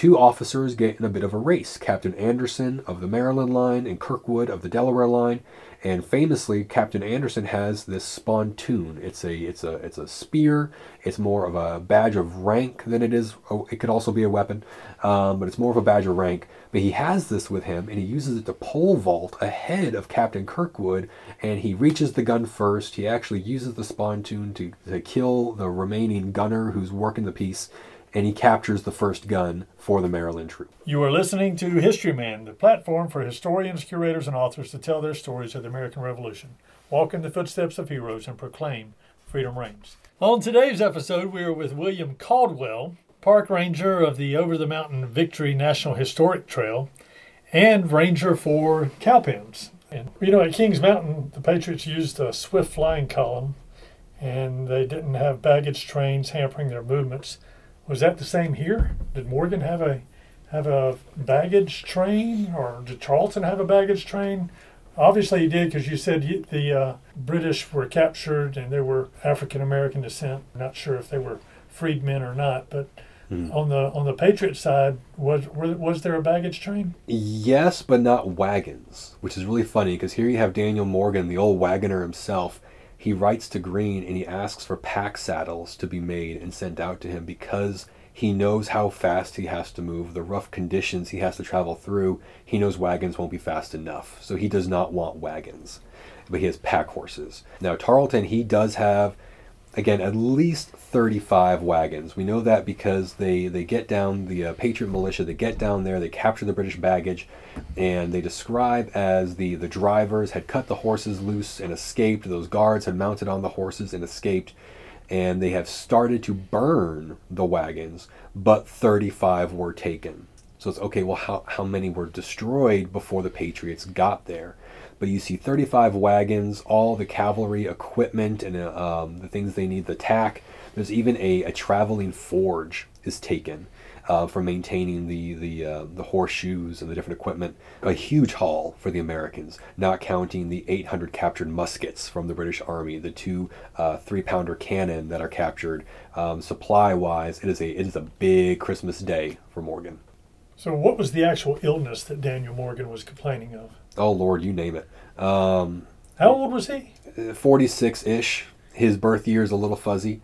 two officers get in a bit of a race Captain Anderson of the Maryland line and Kirkwood of the Delaware line. And famously, Captain Anderson has this spontoon. It's a it's a it's a spear. It's more of a badge of rank than it is. Oh, it could also be a weapon, um, but it's more of a badge of rank. But he has this with him, and he uses it to pole vault ahead of Captain Kirkwood. And he reaches the gun first. He actually uses the spontoon to to kill the remaining gunner who's working the piece and he captures the first gun for the Maryland troop. You are listening to History Man, the platform for historians, curators, and authors to tell their stories of the American Revolution, walk in the footsteps of heroes, and proclaim freedom reigns. On today's episode, we are with William Caldwell, park ranger of the Over the Mountain Victory National Historic Trail and ranger for Cowpens. And you know, at Kings Mountain, the Patriots used a swift flying column and they didn't have baggage trains hampering their movements. Was that the same here? Did Morgan have a have a baggage train, or did Tarleton have a baggage train? Obviously, he did because you said the uh, British were captured and they were African American descent. Not sure if they were freedmen or not, but mm. on the on the Patriot side, was was there a baggage train? Yes, but not wagons, which is really funny because here you have Daniel Morgan, the old wagoner himself, he writes to Greene and he asks for pack saddles to be made and sent out to him because he knows how fast he has to move, the rough conditions he has to travel through. He knows wagons won't be fast enough, so he does not want wagons, but he has pack horses. Now, Tarleton, he does have again at least 35 wagons. We know that because they they get down the uh, patriot militia they get down there they capture the british baggage and they describe as the the drivers had cut the horses loose and escaped. Those guards had mounted on the horses and escaped and they have started to burn the wagons but 35 were taken so it's okay well how, how many were destroyed before the patriots got there but you see 35 wagons, all the cavalry equipment and uh, um, the things they need, the tack. There's even a, a traveling forge is taken uh, for maintaining the the uh, the horseshoes and the different equipment. A huge haul for the Americans, not counting the 800 captured muskets from the British Army, the two uh, three pounder cannon that are captured. Um, supply wise, it is a it is a big Christmas day for Morgan. So, what was the actual illness that Daniel Morgan was complaining of? Oh Lord, you name it. Um, How old was he? Forty-six ish. His birth year is a little fuzzy,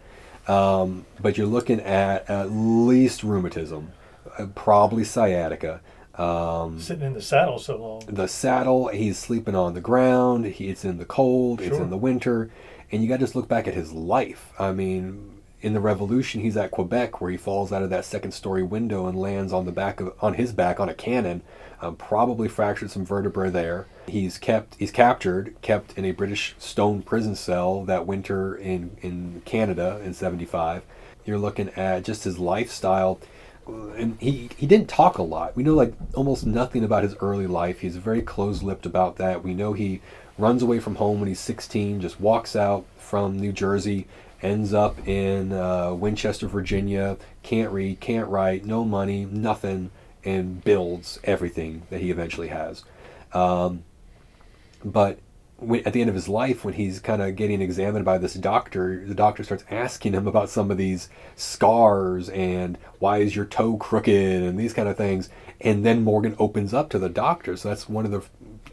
um, but you're looking at at least rheumatism, uh, probably sciatica. Um, Sitting in the saddle so long. The saddle. He's sleeping on the ground. He, it's in the cold. Sure. It's in the winter, and you got to just look back at his life. I mean, in the Revolution, he's at Quebec where he falls out of that second-story window and lands on the back of on his back on a cannon um, probably fractured some vertebrae there. He's kept he's captured, kept in a British stone prison cell that winter in in Canada in '75. You're looking at just his lifestyle, and he he didn't talk a lot. We know like almost nothing about his early life. He's very close-lipped about that. We know he runs away from home when he's 16, just walks out from New Jersey, ends up in uh, Winchester, Virginia. Can't read, can't write, no money, nothing and builds everything that he eventually has. Um, but when, at the end of his life, when he's kind of getting examined by this doctor, the doctor starts asking him about some of these scars and why is your toe crooked and these kind of things. And then Morgan opens up to the doctor. So that's one of the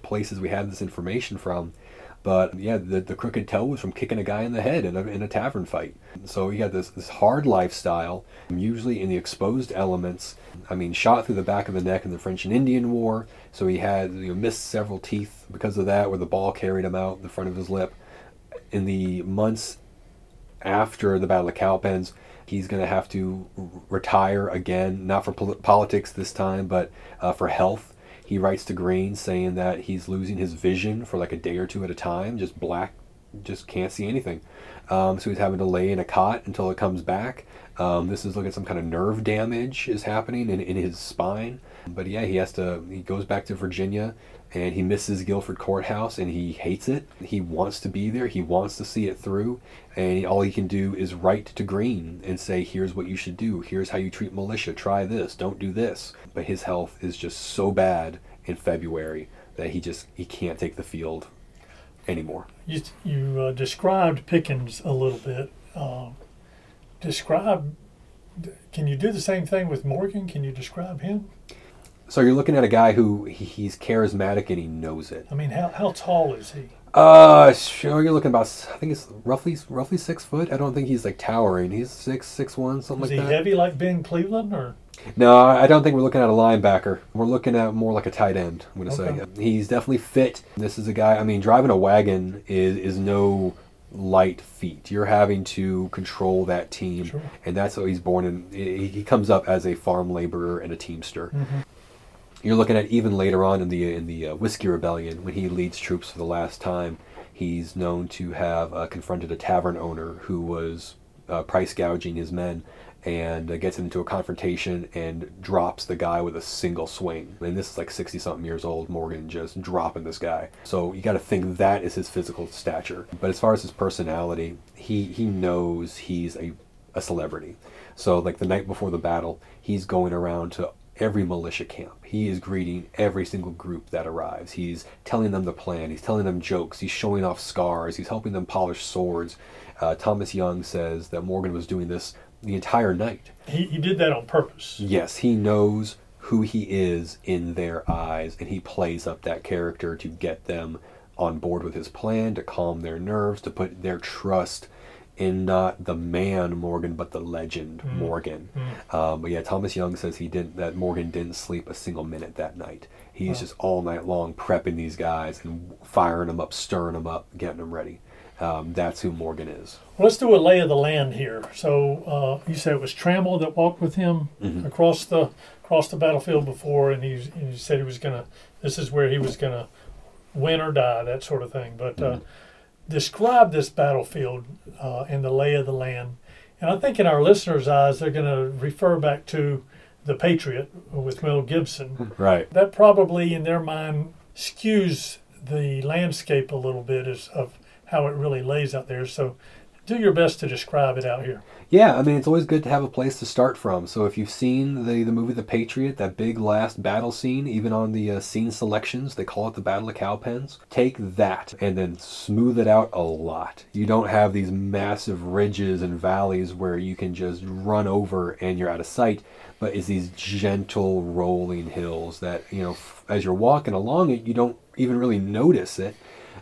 places we have this information from. But yeah, the, the crooked toe was from kicking a guy in the head in a, in a tavern fight. So he had this, this hard lifestyle, usually in the exposed elements. I mean, shot through the back of the neck in the French and Indian War. So he had you know, missed several teeth because of that, where the ball carried him out the front of his lip. In the months after the Battle of Cowpens, he's going to have to retire again, not for pol- politics this time, but uh, for health he writes to Greene saying that he's losing his vision for like a day or two at a time, just black, just can't see anything. Um, so he's having to lay in a cot until it comes back. Um, this is looking at some kind of nerve damage is happening in, in his spine. But yeah, he has to, he goes back to Virginia and he misses Guilford Courthouse and he hates it. He wants to be there. He wants to see it through. And all he can do is write to Greene and say, here's what you should do. Here's how you treat militia. Try this. Don't do this. But his health is just so bad in February that he just, he can't take the field anymore. You, you uh, described Pickens a little bit. Uh, describe can you do the same thing with Morgan? Can you describe him? So you're looking at a guy who he, he's charismatic and he knows it. I mean, how, how tall is he? Uh, sure. You're looking about. I think it's roughly roughly six foot. I don't think he's like towering. He's six six one something Is like that. Is he heavy like Ben Cleveland or? No, I don't think we're looking at a linebacker. We're looking at more like a tight end. I'm gonna Okay. say he's definitely fit. This is a guy. I mean, driving a wagon is is no light feat. You're having to control that team, Sure. and that's how he's born. in he he comes up as a farm laborer and a teamster. You're looking at even later on in the in the uh, Whiskey Rebellion when he leads troops for the last time. He's known to have uh, confronted a tavern owner who was uh, price gouging his men, and uh, gets into a confrontation and drops the guy with a single swing. And this is like sixty something years old. Morgan just dropping this guy. So you got to think that is his physical stature. But as far as his personality, he he knows he's a a celebrity. So like the night before the battle, he's going around to every militia camp. He is greeting every single group that arrives. He's telling them the plan. He's telling them jokes. He's showing off scars. He's helping them polish swords. Uh, Thomas Young says that Morgan was doing this the entire night. He, he did that on purpose. Yes, he knows who he is in their eyes, and he plays up that character to get them on board with his plan, to calm their nerves, to put their trust in not the man Morgan, but the legend Morgan. Um, but yeah, Thomas Young says he didn't. That Morgan didn't sleep a single minute that night. He's just all night long prepping these guys and firing them up, stirring them up, getting them ready. Um, that's who Morgan is. Well, let's do a lay of the land here. So uh, you said it was Trammell that walked with him Mm-hmm. across the across the battlefield before, and he, he said he was gonna. This is where he was gonna win or die, that sort of thing. But uh, Mm-hmm. Describe this battlefield uh, and the lay of the land. And I think in our listeners' eyes, they're going to refer back to the Patriot with Mel Gibson. Right. that probably in their mind skews the landscape a little bit as of how it really lays out there. So do your best to describe it out here. Yeah, I mean it's always good to have a place to start from. So if you've seen the the movie The Patriot, that big last battle scene, even on the uh, scene selections, they call it the Battle of Cowpens. Take that and then smooth it out a lot. You don't have these massive ridges and valleys where you can just run over and you're out of sight, but it's these gentle rolling hills that you know f- as you're walking along it, you don't even really notice it.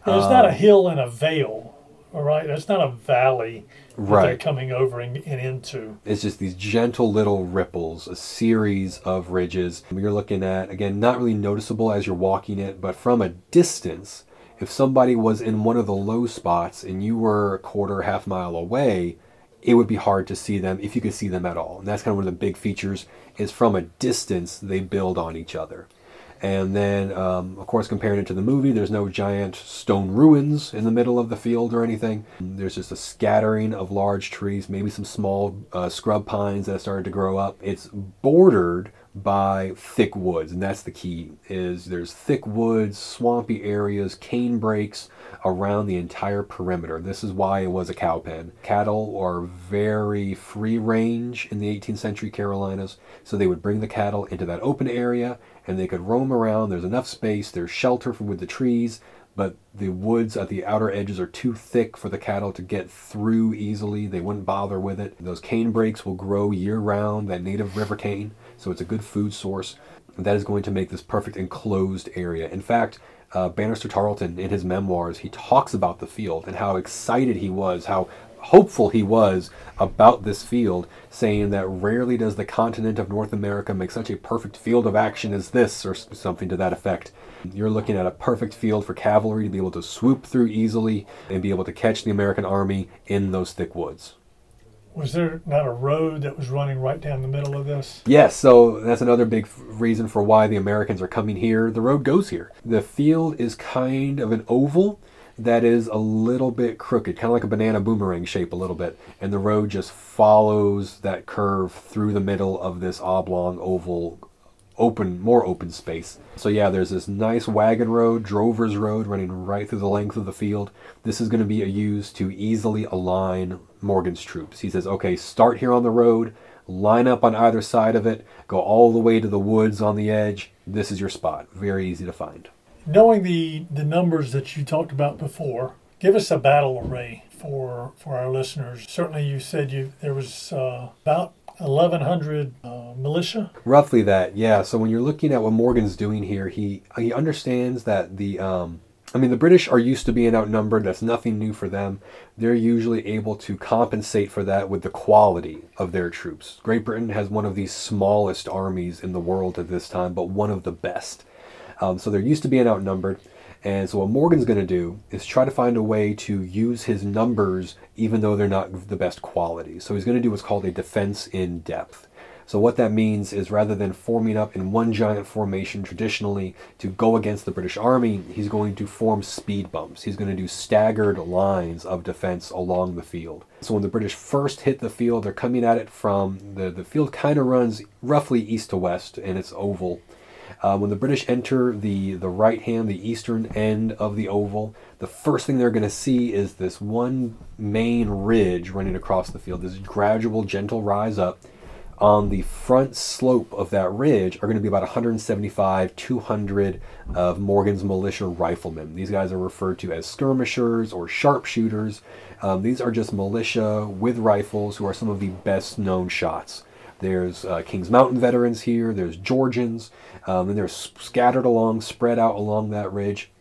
There's not a hill and a vale, all right? That's not a valley that they're coming over and, and into. It's just these gentle little ripples, a series of ridges. You're looking at, again, not really noticeable as you're walking it, but from a distance, if somebody was in one of the low spots and you were a quarter, half mile away, it would be hard to see them if you could see them at all. And that's kind of one of the big features is from a distance, they build on each other. And then, um, of course, comparing it to the movie, there's no giant stone ruins in the middle of the field or anything. There's just a scattering of large trees, maybe some small uh, scrub pines that have started to grow up. It's bordered by thick woods, and that's the key. Is there's thick woods, swampy areas, cane breaks around the entire perimeter. This is why it was a cow pen. Cattle are very free range in the 18th century Carolinas, so they would bring the cattle into that open area and they could roam around. There's enough space, there's shelter from with the trees, but the woods at the outer edges are too thick for the cattle to get through easily. They wouldn't bother with it. Those cane breaks will grow year round, that native river cane, so it's a good food source. That is going to make this perfect enclosed area. In fact, uh, Banastre Tarleton, in his memoirs, he talks about the field and how excited he was, how hopeful he was about this field, saying that rarely does the continent of North America make such a perfect field of action as this, or something to that effect. You're looking at a perfect field for cavalry to be able to swoop through easily and be able to catch the American army in those thick woods. Was there not a road that was running right down the middle of this? Yes, so that's another big f- reason for why the Americans are coming here. The road goes here. The field is kind of an oval that is a little bit crooked, kind of like a banana boomerang shape a little bit, and the road just follows that curve through the middle of this oblong oval open more open space. So yeah, there's this nice wagon road, drover's road running right through the length of the field. This is going to be used to easily align Morgan's troops. He says, "Okay, start here on the road, line up on either side of it, go all the way to the woods on the edge. This is your spot. Very easy to find." Knowing the, the numbers that you talked about before, give us a battle array for for our listeners. Certainly, you said you there was uh, about 1100 uh, militia. Roughly that, yeah. So when you're looking at what Morgan's doing here, he he understands that the um, I mean, the British are used to being outnumbered. That's nothing new for them. They're usually able to compensate for that with the quality of their troops. Great Britain has one of the smallest armies in the world at this time, but one of the best. Um, so they're used to being outnumbered. And so what Morgan's going to do is try to find a way to use his numbers even though they're not the best quality. So he's going to do what's called a defense in depth. So what that means is rather than forming up in one giant formation traditionally to go against the British Army, he's going to form speed bumps. He's going to do staggered lines of defense along the field. So when the British first hit the field, they're coming at it from the, the field kind of runs roughly east to west and it's oval. Uh, when the British enter the, the right hand, the eastern end of the oval, the first thing they're going to see is this one main ridge running across the field, this gradual, gentle rise up. On the front slope of that ridge are going to be about 175, 200 of Morgan's militia riflemen. These guys are referred to as skirmishers or sharpshooters. Um, these are just militia with rifles who are some of the best known shots. There's uh, Kings Mountain veterans here. There's Georgians, um, and they're scattered along, spread out along that ridge.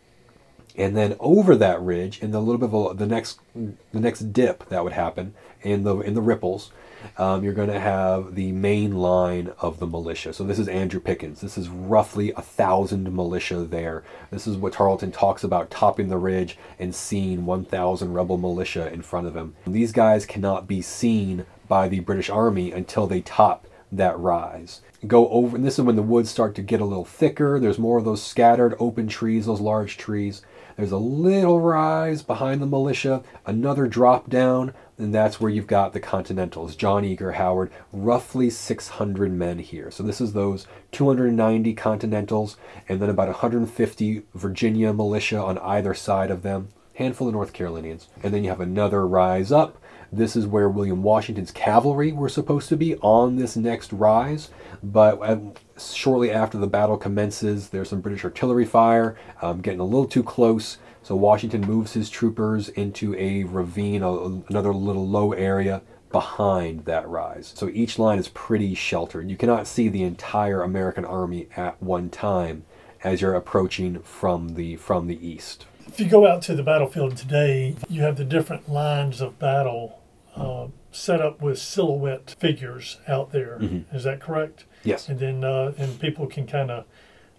And then over that ridge, in the little bit of a, the next the next dip that would happen in the in the ripples, um, you're going to have the main line of the militia. So this is Andrew Pickens. This is roughly a thousand militia there. This is what Tarleton talks about topping the ridge and seeing 1,000 rebel militia in front of him. These guys cannot be seen by the British Army until they top that rise. Go over, and this is when the woods start to get a little thicker. There's more of those scattered open trees, those large trees. There's a little rise behind the militia, another drop down, and that's where you've got the Continentals, John Eager, Howard, roughly 600 men here. So this is those 290 Continentals, and then about 150 Virginia militia on either side of them, handful of North Carolinians. And then you have another rise up, this is where William Washington's cavalry were supposed to be on this next rise, but shortly after the battle commences, there's some British artillery fire, um, getting a little too close. So Washington moves his troopers into a ravine, a, another little low area behind that rise. So each line is pretty sheltered. You cannot see the entire American army at one time as you're approaching from the from the east. If you go out to the battlefield today, you have the different lines of battle uh, set up with silhouette figures out there. Mm-hmm. Is that correct? Yes. And then uh, and people can kind of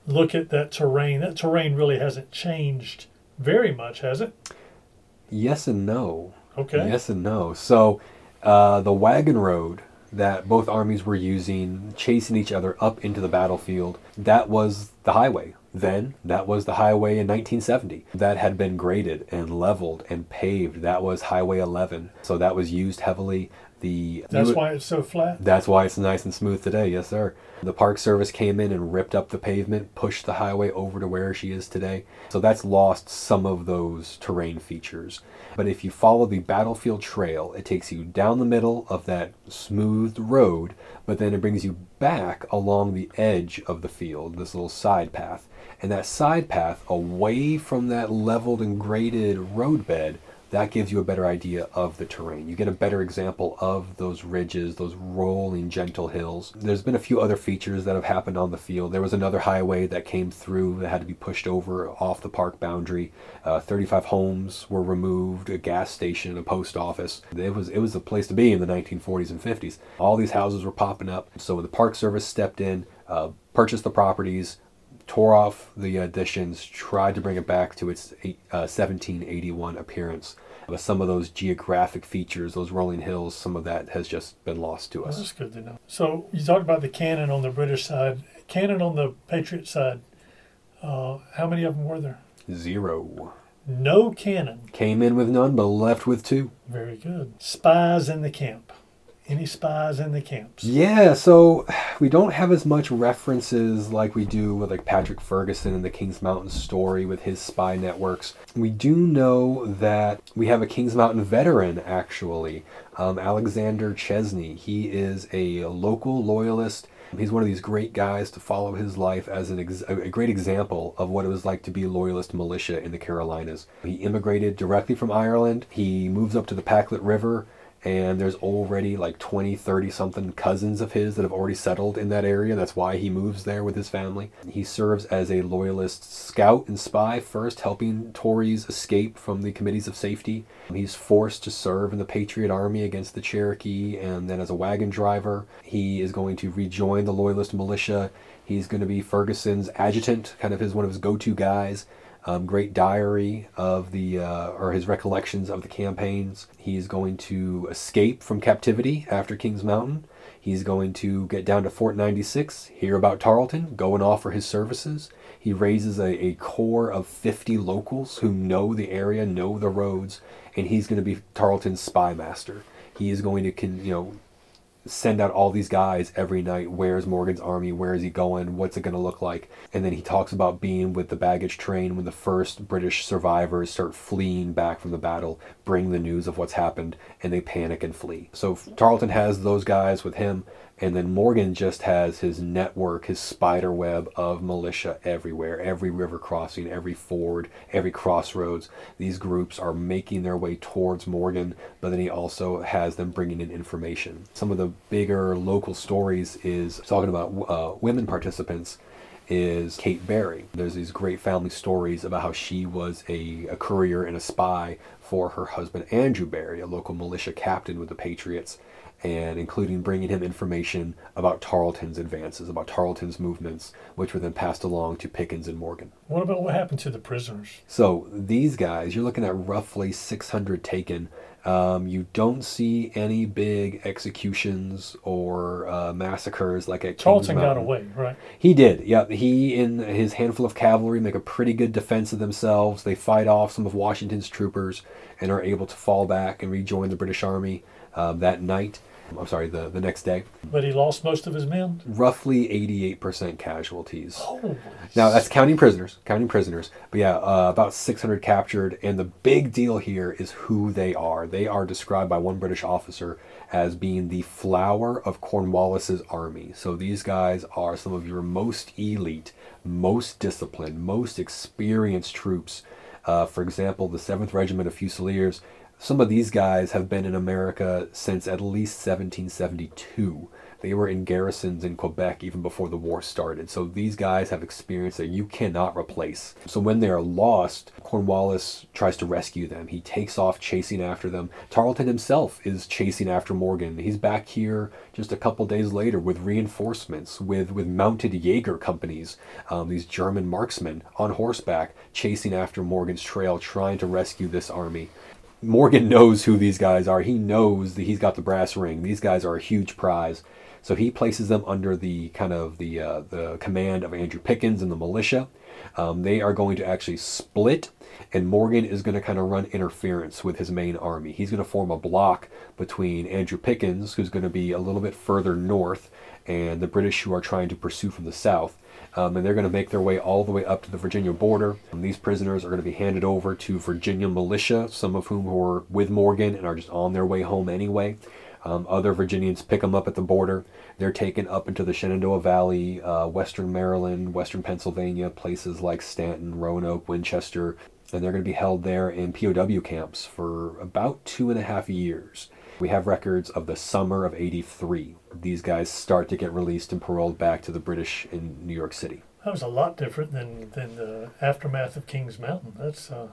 look at that terrain. That terrain really hasn't changed very much, has it? Yes and no. Okay. Yes and no. So uh, the wagon road that both armies were using, chasing each other up into the battlefield, that was the highway then, that was the highway in 1970. That had been graded and leveled and paved. That was Highway 11. So that was used heavily. The That's why it's so flat. That's why it's nice and smooth today. Yes, sir. The Park Service came in and ripped up the pavement, pushed the highway over to where she is today. So that's lost some of those terrain features. But if you follow the battlefield trail, it takes you down the middle of that smoothed road, but then it brings you back along the edge of the field, this little side path. And that side path away from that leveled and graded roadbed, that gives you a better idea of the terrain. You get a better example of those ridges, those rolling gentle hills. There's been a few other features that have happened on the field. There was another highway that came through that had to be pushed over off the park boundary. Uh, 35 homes were removed, a gas station, a post office. It was it was the place to be in the 1940s and 50s. All these houses were popping up. So the Park Service stepped in, uh, purchased the properties, tore off the additions, tried to bring it back to its uh, 1781 appearance. But some of those geographic features, those rolling hills, some of that has just been lost to us. That's good to know. So you talked about the cannon on the British side, cannon on the Patriot side. Uh, how many of them were there? Zero. No cannon. Came in with none, but left with two. Very good. Spies in the camp. Any spies in the camps? Yeah, so we don't have as much references like we do with like Patrick Ferguson and the Kings Mountain story with his spy networks. We do know that we have a Kings Mountain veteran actually, um, Alexander Chesney. He is a local loyalist. He's one of these great guys to follow his life as an ex- a great example of what it was like to be loyalist militia in the Carolinas. He immigrated directly from Ireland. He moves up to the Pacolet River and there's already like 20 30 something cousins of his that have already settled in that area. That's why he moves there with his family. He serves as a loyalist scout and spy first helping tories escape from the committees of safety. He's forced to serve in the patriot army against the cherokee and then as a wagon driver he is going to rejoin the loyalist militia. He's going to be ferguson's adjutant kind of his one of his go-to guys um, great diary of the uh, or his recollections of the campaigns. He's going to escape from captivity after Kings Mountain. He's going to get down to Fort 96, hear about Tarleton, go and offer his services. He raises a, a corps of 50 locals who know the area, know the roads, and he's going to be Tarleton's spy master. He is going to, con- you know, send out all these guys every night. Where's Morgan's army? Where is he going? What's it going to look like? And then he talks about being with the baggage train when the first British survivors start fleeing back from the battle, bring the news of what's happened, and they panic and flee. So Tarleton has those guys with him. And then Morgan just has his network, his spider web of militia everywhere, every river crossing, every ford, every crossroads. These groups are making their way towards Morgan, but then he also has them bringing in information. Some of the bigger local stories is talking about uh, women participants is Kate Barry. There's these great family stories about how she was a, a courier and a spy for her husband Andrew Barry, a local militia captain with the Patriots and including bringing him information about Tarleton's advances, about Tarleton's movements, which were then passed along to Pickens and Morgan. What about what happened to the prisoners? So these guys, you're looking at roughly 600 taken. Um, you don't see any big executions or uh, massacres like at Tarleton got away, right? He did. Yeah, he and his handful of cavalry make a pretty good defense of themselves. They fight off some of Washington's troopers and are able to fall back and rejoin the British Army uh, that night. I'm sorry, the, the next day. But he lost most of his men? Roughly 88% casualties. Oh. Now, that's counting prisoners, counting prisoners. But yeah, uh, about 600 captured. And the big deal here is who they are. They are described by one British officer as being the flower of Cornwallis's army. So these guys are some of your most elite, most disciplined, most experienced troops. Uh, for example, the 7th Regiment of Fusiliers some of these guys have been in America since at least 1772. They were in garrisons in Quebec even before the war started. So these guys have experience that you cannot replace. So when they are lost, Cornwallis tries to rescue them. He takes off chasing after them. Tarleton himself is chasing after Morgan. He's back here just a couple days later with reinforcements, with, with mounted Jaeger companies, um, these German marksmen on horseback chasing after Morgan's trail, trying to rescue this army. Morgan knows who these guys are. He knows that he's got the brass ring. These guys are a huge prize. So he places them under the kind of the uh, the command of Andrew Pickens and the militia. Um, they are going to actually split, and Morgan is going to kind of run interference with his main army. He's going to form a block between Andrew Pickens, who's going to be a little bit further north, and the British who are trying to pursue from the south um, and they're going to make their way all the way up to the Virginia border. And these prisoners are going to be handed over to Virginia militia, some of whom were with Morgan and are just on their way home anyway. Um, other Virginians pick them up at the border. They're taken up into the Shenandoah Valley, uh, western Maryland, western Pennsylvania, places like Staunton, Roanoke, Winchester, and they're going to be held there in POW camps for about two and a half years. We have records of the summer of 83. These guys start to get released and paroled back to the British in New York City. That was a lot different than, than the aftermath of Kings Mountain. That's, uh,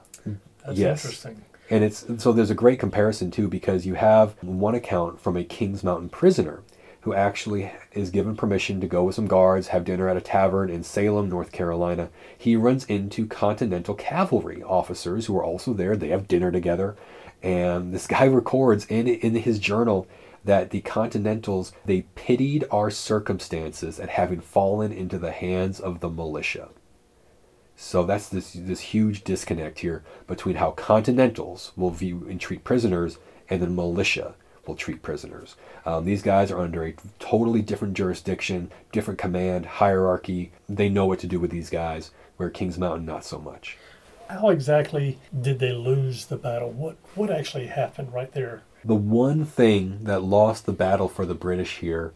that's yes. interesting. And it's so there's a great comparison too because you have one account from a Kings Mountain prisoner who actually is given permission to go with some guards, have dinner at a tavern in Salem, North Carolina. He runs into Continental cavalry officers who are also there. They have dinner together. And this guy records in, in his journal that the Continentals, they pitied our circumstances at having fallen into the hands of the militia. So that's this, this huge disconnect here between how Continentals will view and treat prisoners and then militia will treat prisoners. Um, these guys are under a totally different jurisdiction, different command, hierarchy. They know what to do with these guys, where Kings Mountain, not so much. How exactly did they lose the battle? What what actually happened right there? The one thing that lost the battle for the British here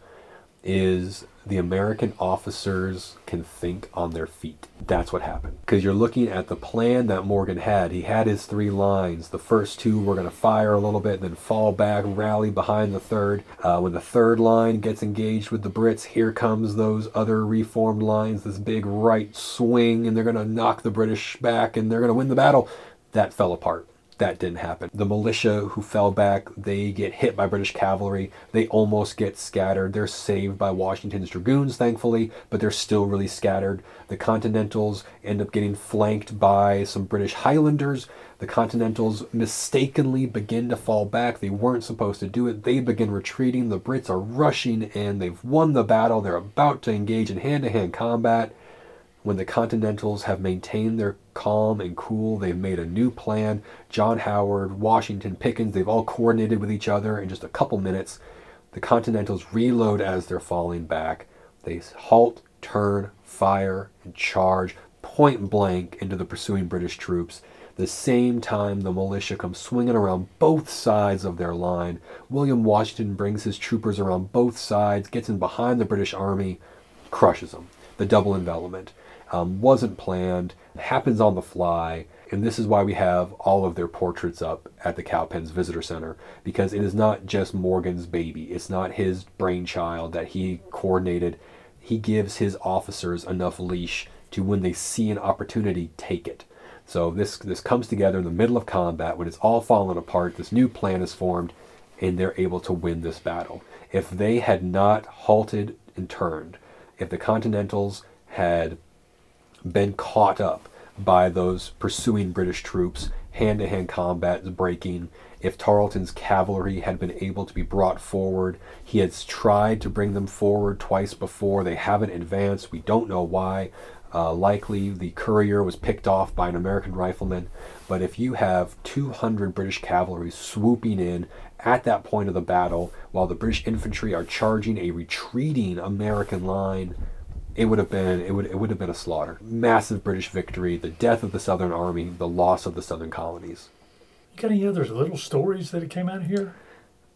is the American officers can think on their feet. That's what happened. Because you're looking at the plan that Morgan had. He had his three lines. The first two were going to fire a little bit, then fall back, rally behind the third. Uh, when the third line gets engaged with the Brits, here comes those other reformed lines, this big right swing, and they're going to knock the British back and they're going to win the battle. That fell apart that didn't happen. The militia who fell back, they get hit by British cavalry. They almost get scattered. They're saved by Washington's dragoons, thankfully, but they're still really scattered. The Continentals end up getting flanked by some British Highlanders. The Continentals mistakenly begin to fall back. They weren't supposed to do it. They begin retreating. The Brits are rushing and they've won the battle. They're about to engage in hand to hand combat when the Continentals have maintained their calm and cool, they've made a new plan. John Howard, Washington, Pickens, they've all coordinated with each other in just a couple minutes. The Continentals reload as they're falling back. They halt, turn, fire, and charge point blank into the pursuing British troops. The same time, the militia come swinging around both sides of their line. William Washington brings his troopers around both sides, gets in behind the British army, crushes them. The double envelopment um, wasn't planned, happens on the fly, and this is why we have all of their portraits up at the Cowpens Visitor Center because it is not just Morgan's baby. It's not his brainchild that he coordinated. He gives his officers enough leash to when they see an opportunity, take it. So this this comes together in the middle of combat when it's all fallen apart. This new plan is formed, and they're able to win this battle. If they had not halted and turned, if the Continentals had been caught up by those pursuing British troops. Hand to hand combat is breaking. If Tarleton's cavalry had been able to be brought forward, he has tried to bring them forward twice before. They haven't advanced. We don't know why. Uh, likely the courier was picked off by an American rifleman. But if you have 200 British cavalry swooping in at that point of the battle while the British infantry are charging a retreating American line, it would have been it would it would have been a slaughter. Massive British victory, the death of the Southern Army, the loss of the Southern colonies. You got any other little stories that came out of here?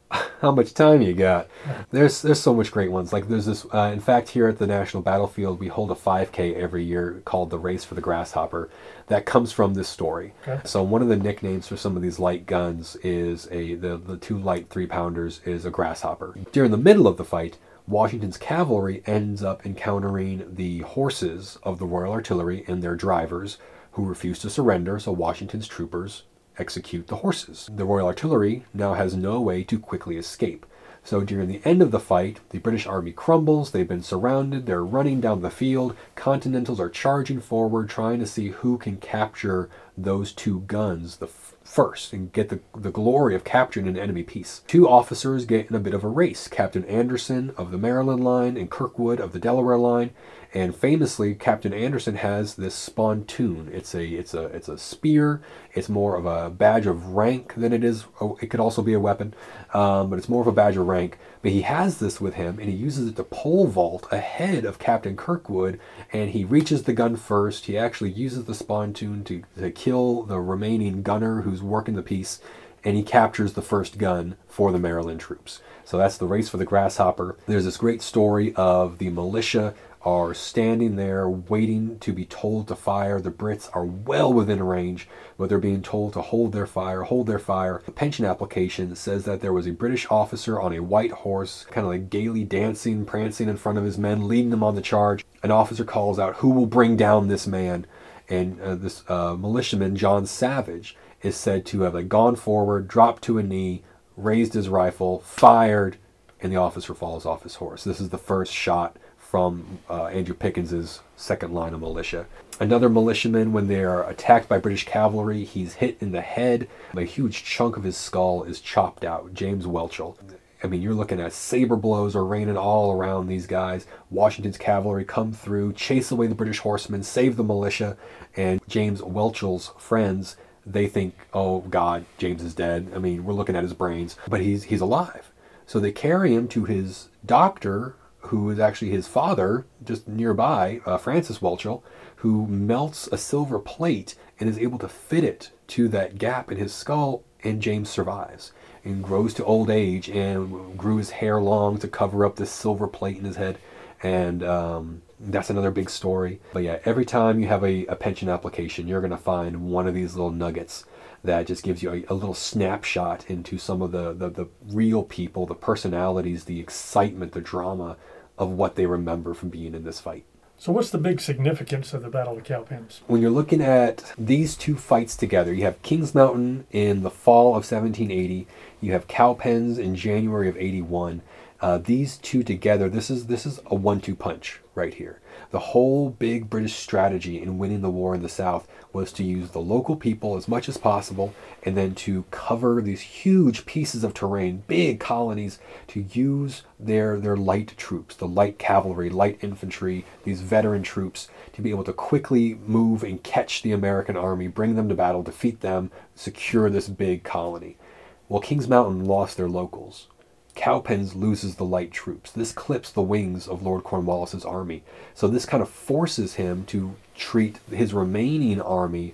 How much time you got? There's there's so much great ones. Like there's this. Uh, in fact, here at the National Battlefield, we hold a 5K every year called the Race for the Grasshopper. That comes from this story. Okay. So one of the nicknames for some of these light guns is a the the two light three pounders is a grasshopper. During the middle of the fight, Washington's cavalry ends up encountering the horses of the Royal Artillery and their drivers, who refuse to surrender, so Washington's troopers execute the horses. The Royal Artillery now has no way to quickly escape. So during the end of the fight, the British army crumbles, they've been surrounded, they're running down the field, Continentals are charging forward, trying to see who can capture those two guns the first and get the, the glory of capturing an enemy piece. Two officers get in a bit of a race Captain Anderson of the Maryland line and Kirkwood of the Delaware line. And famously, Captain Anderson has this spontoon. It's a it's a it's a spear. It's more of a badge of rank than it is. Oh, it could also be a weapon, um, but it's more of a badge of rank. But he has this with him, and he uses it to pole vault ahead of Captain Kirkwood. And he reaches the gun first. He actually uses the spontoon to to kill the remaining gunner who's working the piece, and he captures the first gun for the Maryland troops. So that's the race for the grasshopper. There's this great story of the militia are standing there waiting to be told to fire. The Brits are well within range, but they're being told to hold their fire, hold their fire. The pension application says that there was a British officer on a white horse, kind of like gaily dancing, prancing in front of his men, leading them on the charge. An officer calls out, Who will bring down this man? And uh, this uh, militiaman, John Savage, is said to have like, gone forward, dropped to a knee, raised his rifle, fired, and the officer falls off his horse. This is the first shot from uh, Andrew Pickens's second line of militia. Another militiaman, when they are attacked by British cavalry, he's hit in the head. A huge chunk of his skull is chopped out. James Welchel. I mean, you're looking at saber blows are raining all around these guys. Washington's cavalry come through, chase away the British horsemen, save the militia, and James Welchel's friends. They think, oh God, James is dead. I mean, we're looking at his brains, but he's he's alive. So they carry him to his doctor, who is actually his father, just nearby, uh, Francis Welchel, who melts a silver plate and is able to fit it to that gap in his skull, and James survives. and grows to old age and grew his hair long to cover up this silver plate in his head. And um, that's another big story. But yeah, every time you have a, a pension application, you're going to find one of these little nuggets that just gives you a, a little snapshot into some of the, the, the real people, the personalities, the excitement, the drama of what they remember from being in this fight. So, what's the big significance of the Battle of Cowpens? When you're looking at these two fights together, you have Kings Mountain in the fall of 1780, you have Cowpens in January of 81. Uh, these two together, this is this is a one-two punch right here. The whole big British strategy in winning the war in the South was to use the local people as much as possible and then to cover these huge pieces of terrain, big colonies, to use their, their light troops, the light cavalry, light infantry, these veteran troops, to be able to quickly move and catch the American army, bring them to battle, defeat them, secure this big colony. Well, Kings Mountain lost their locals. Cowpens loses the light troops. This clips the wings of Lord Cornwallis's army. So this kind of forces him to treat his remaining army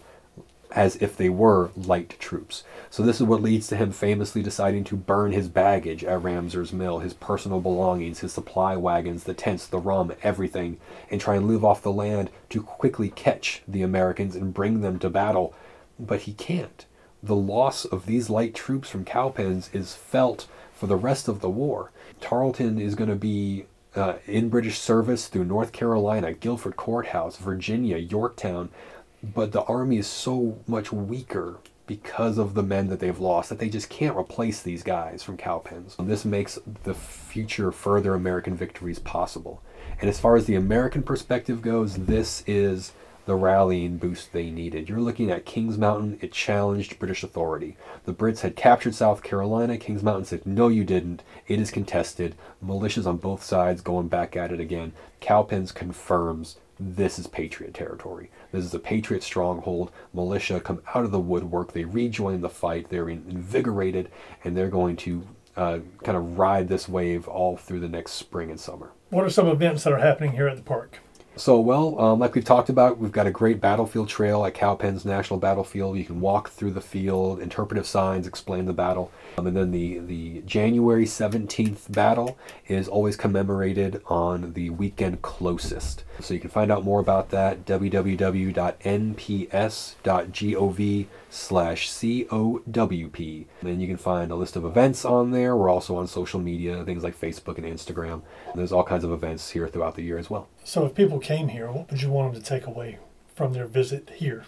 as if they were light troops. So this is what leads to him famously deciding to burn his baggage at Ramsour's Mill, his personal belongings, his supply wagons, the tents, the rum, everything, and try and live off the land to quickly catch the Americans and bring them to battle. But he can't. The loss of these light troops from Cowpens is felt for the rest of the war. Tarleton is going to be uh, in British service through North Carolina, Guilford Courthouse, Virginia, Yorktown, but the army is so much weaker because of the men that they've lost that they just can't replace these guys from cowpens. This makes the future further American victories possible. And as far as the American perspective goes, this is the rallying boost they needed. You're looking at Kings Mountain, it challenged British authority. The Brits had captured South Carolina. Kings Mountain said, No, you didn't. It is contested. Militias on both sides going back at it again. Cowpens confirms this is Patriot territory. This is a Patriot stronghold. Militia come out of the woodwork. They rejoin the fight. They're invigorated, and they're going to uh, kind of ride this wave all through the next spring and summer. What are some events that are happening here at the park? So, well, um, like we've talked about, we've got a great battlefield trail at Cowpens National Battlefield. You can walk through the field, interpretive signs explain the battle. Um, and then the, the January 17th battle is always commemorated on the weekend closest. So you can find out more about that www.nps.gov slash COWP. And you can find a list of events on there. We're also on social media, things like Facebook and Instagram. And there's all kinds of events here throughout the year as well. So if people came here, what would you want them to take away from their visit here?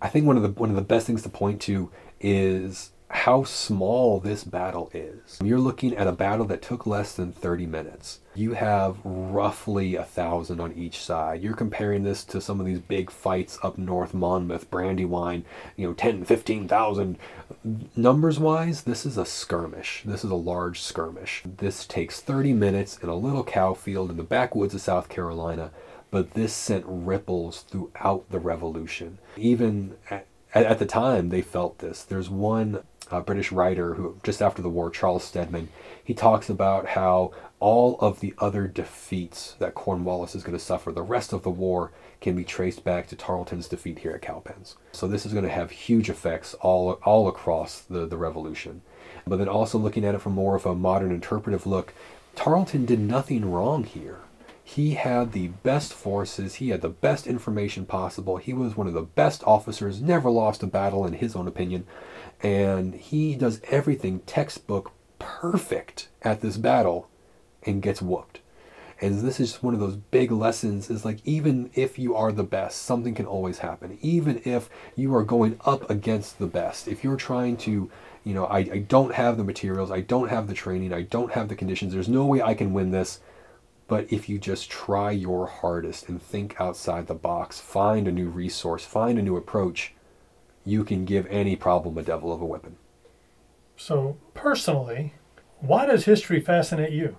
I think one of the one of the best things to point to is how small this battle is. You're looking at a battle that took less than 30 minutes. You have roughly a thousand on each side. You're comparing this to some of these big fights up north, Monmouth, Brandywine, you know, 10, 15,000. Numbers wise, this is a skirmish. This is a large skirmish. This takes 30 minutes in a little cow field in the backwoods of South Carolina, but this sent ripples throughout the revolution. Even at, at the time, they felt this. There's one a British writer who just after the war, Charles Stedman, he talks about how all of the other defeats that Cornwallis is going to suffer, the rest of the war can be traced back to Tarleton's defeat here at Cowpens. So this is going to have huge effects all all across the, the revolution. But then also looking at it from more of a modern interpretive look, Tarleton did nothing wrong here. He had the best forces, he had the best information possible, he was one of the best officers, never lost a battle in his own opinion and he does everything textbook perfect at this battle and gets whooped. And this is just one of those big lessons is like, even if you are the best, something can always happen. Even if you are going up against the best, if you're trying to, you know, I, I don't have the materials, I don't have the training, I don't have the conditions, there's no way I can win this. But if you just try your hardest and think outside the box, find a new resource, find a new approach, you can give any problem a devil of a weapon. So, personally, why does history fascinate you?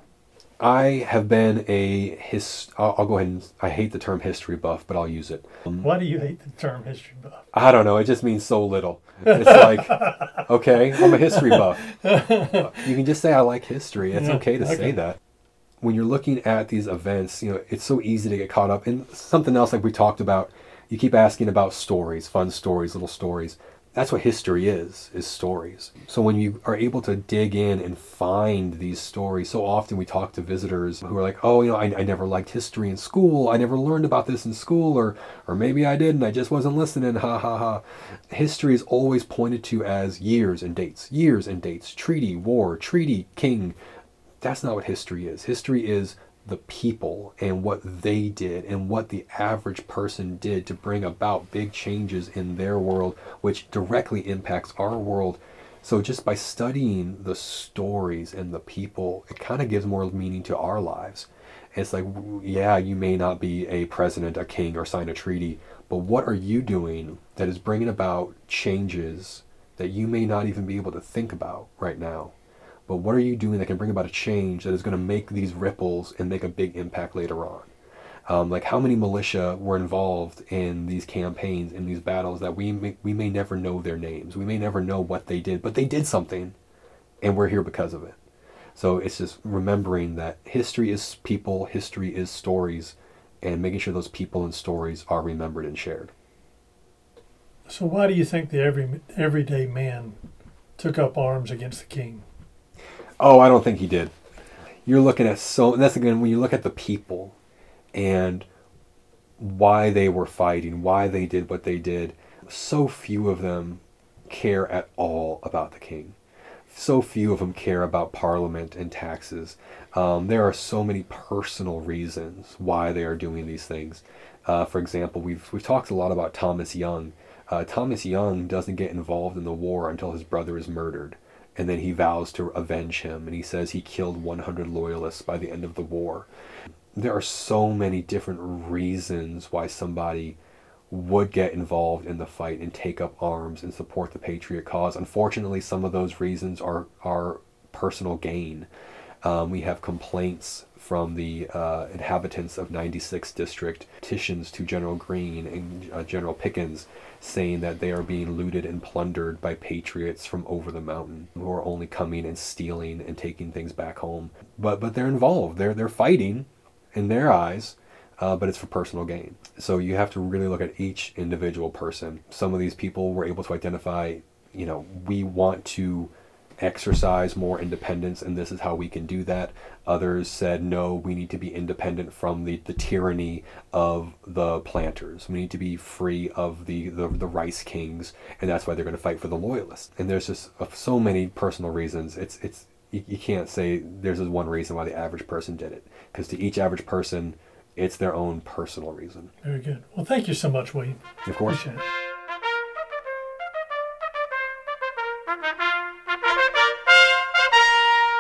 I have been a his. I'll, I'll, go ahead and I hate the term history buff, but I'll use it. Um, Why do you hate the term history buff? I don't know. It just means so little. It's like, okay, I'm a history buff. you can just say I like history. It's okay to okay. say that. When you're looking at these events, you know, it's so easy to get caught up in something else like we talked about. You keep asking about stories, fun stories, little stories. that's what history is is stories. So when you are able to dig in and find these stories so often we talk to visitors who are like oh you know I, I never liked history in school. I never learned about this in school or or maybe i did and i just wasn't listening. Ha ha ha. History is always pointed to as years and dates years and dates. Treaty war treaty king that's not what history is history is the people and what they did and what the average person did to bring about big changes in their world, which directly impacts our world. So, just by studying the stories and the people, it kind of gives more meaning to our lives. It's like, yeah, you may not be a president, a king, or sign a treaty, but what are you doing that is bringing about changes that you may not even be able to think about right now? But what are you doing that can bring about a change that is going to make these ripples and make a big impact later on? Um, like how many militia were involved in these campaigns, in these battles that we may, we may never know their names, we may never know what they did, but they did something, and we're here because of it. So it's just remembering that history is people, history is stories, and making sure those people and stories are remembered and shared. So why do you think the every everyday man took up arms against the king? Oh, I don't think he did. You're looking at so. That's again when you look at the people, and why they were fighting, why they did what they did. So few of them care at all about the king. So few of them care about parliament and taxes. Um, there are so many personal reasons why they are doing these things. Uh, for example, we've we've talked a lot about Thomas Young. Uh, Thomas Young doesn't get involved in the war until his brother is murdered and then he vows to avenge him and he says he killed 100 loyalists by the end of the war. There are so many different reasons why somebody would get involved in the fight and take up arms and support the patriot cause. Unfortunately some of those reasons are are personal gain. Um, we have complaints from the uh, inhabitants of 96 district petitions to general greene and uh, general pickens saying that they are being looted and plundered by patriots from over the mountain who are only coming and stealing and taking things back home. But but they're involved. They're they're fighting in their eyes, uh, but it's for personal gain. So you have to really look at each individual person. Some of these people were able to identify, you know, we want to exercise more independence and this is how we can do that. Others said, no, we need to be independent from the, the tyranny of the planters. We need to be free of the, the, the rice kings, and that's why they're going to fight for the loyalists. And there's just uh, so many personal reasons. It's, it's, you, you can't say there's just one reason why the average person did it, because to each average person, it's their own personal reason. Very good. Well, thank you so much, William. Of course. Appreciate it.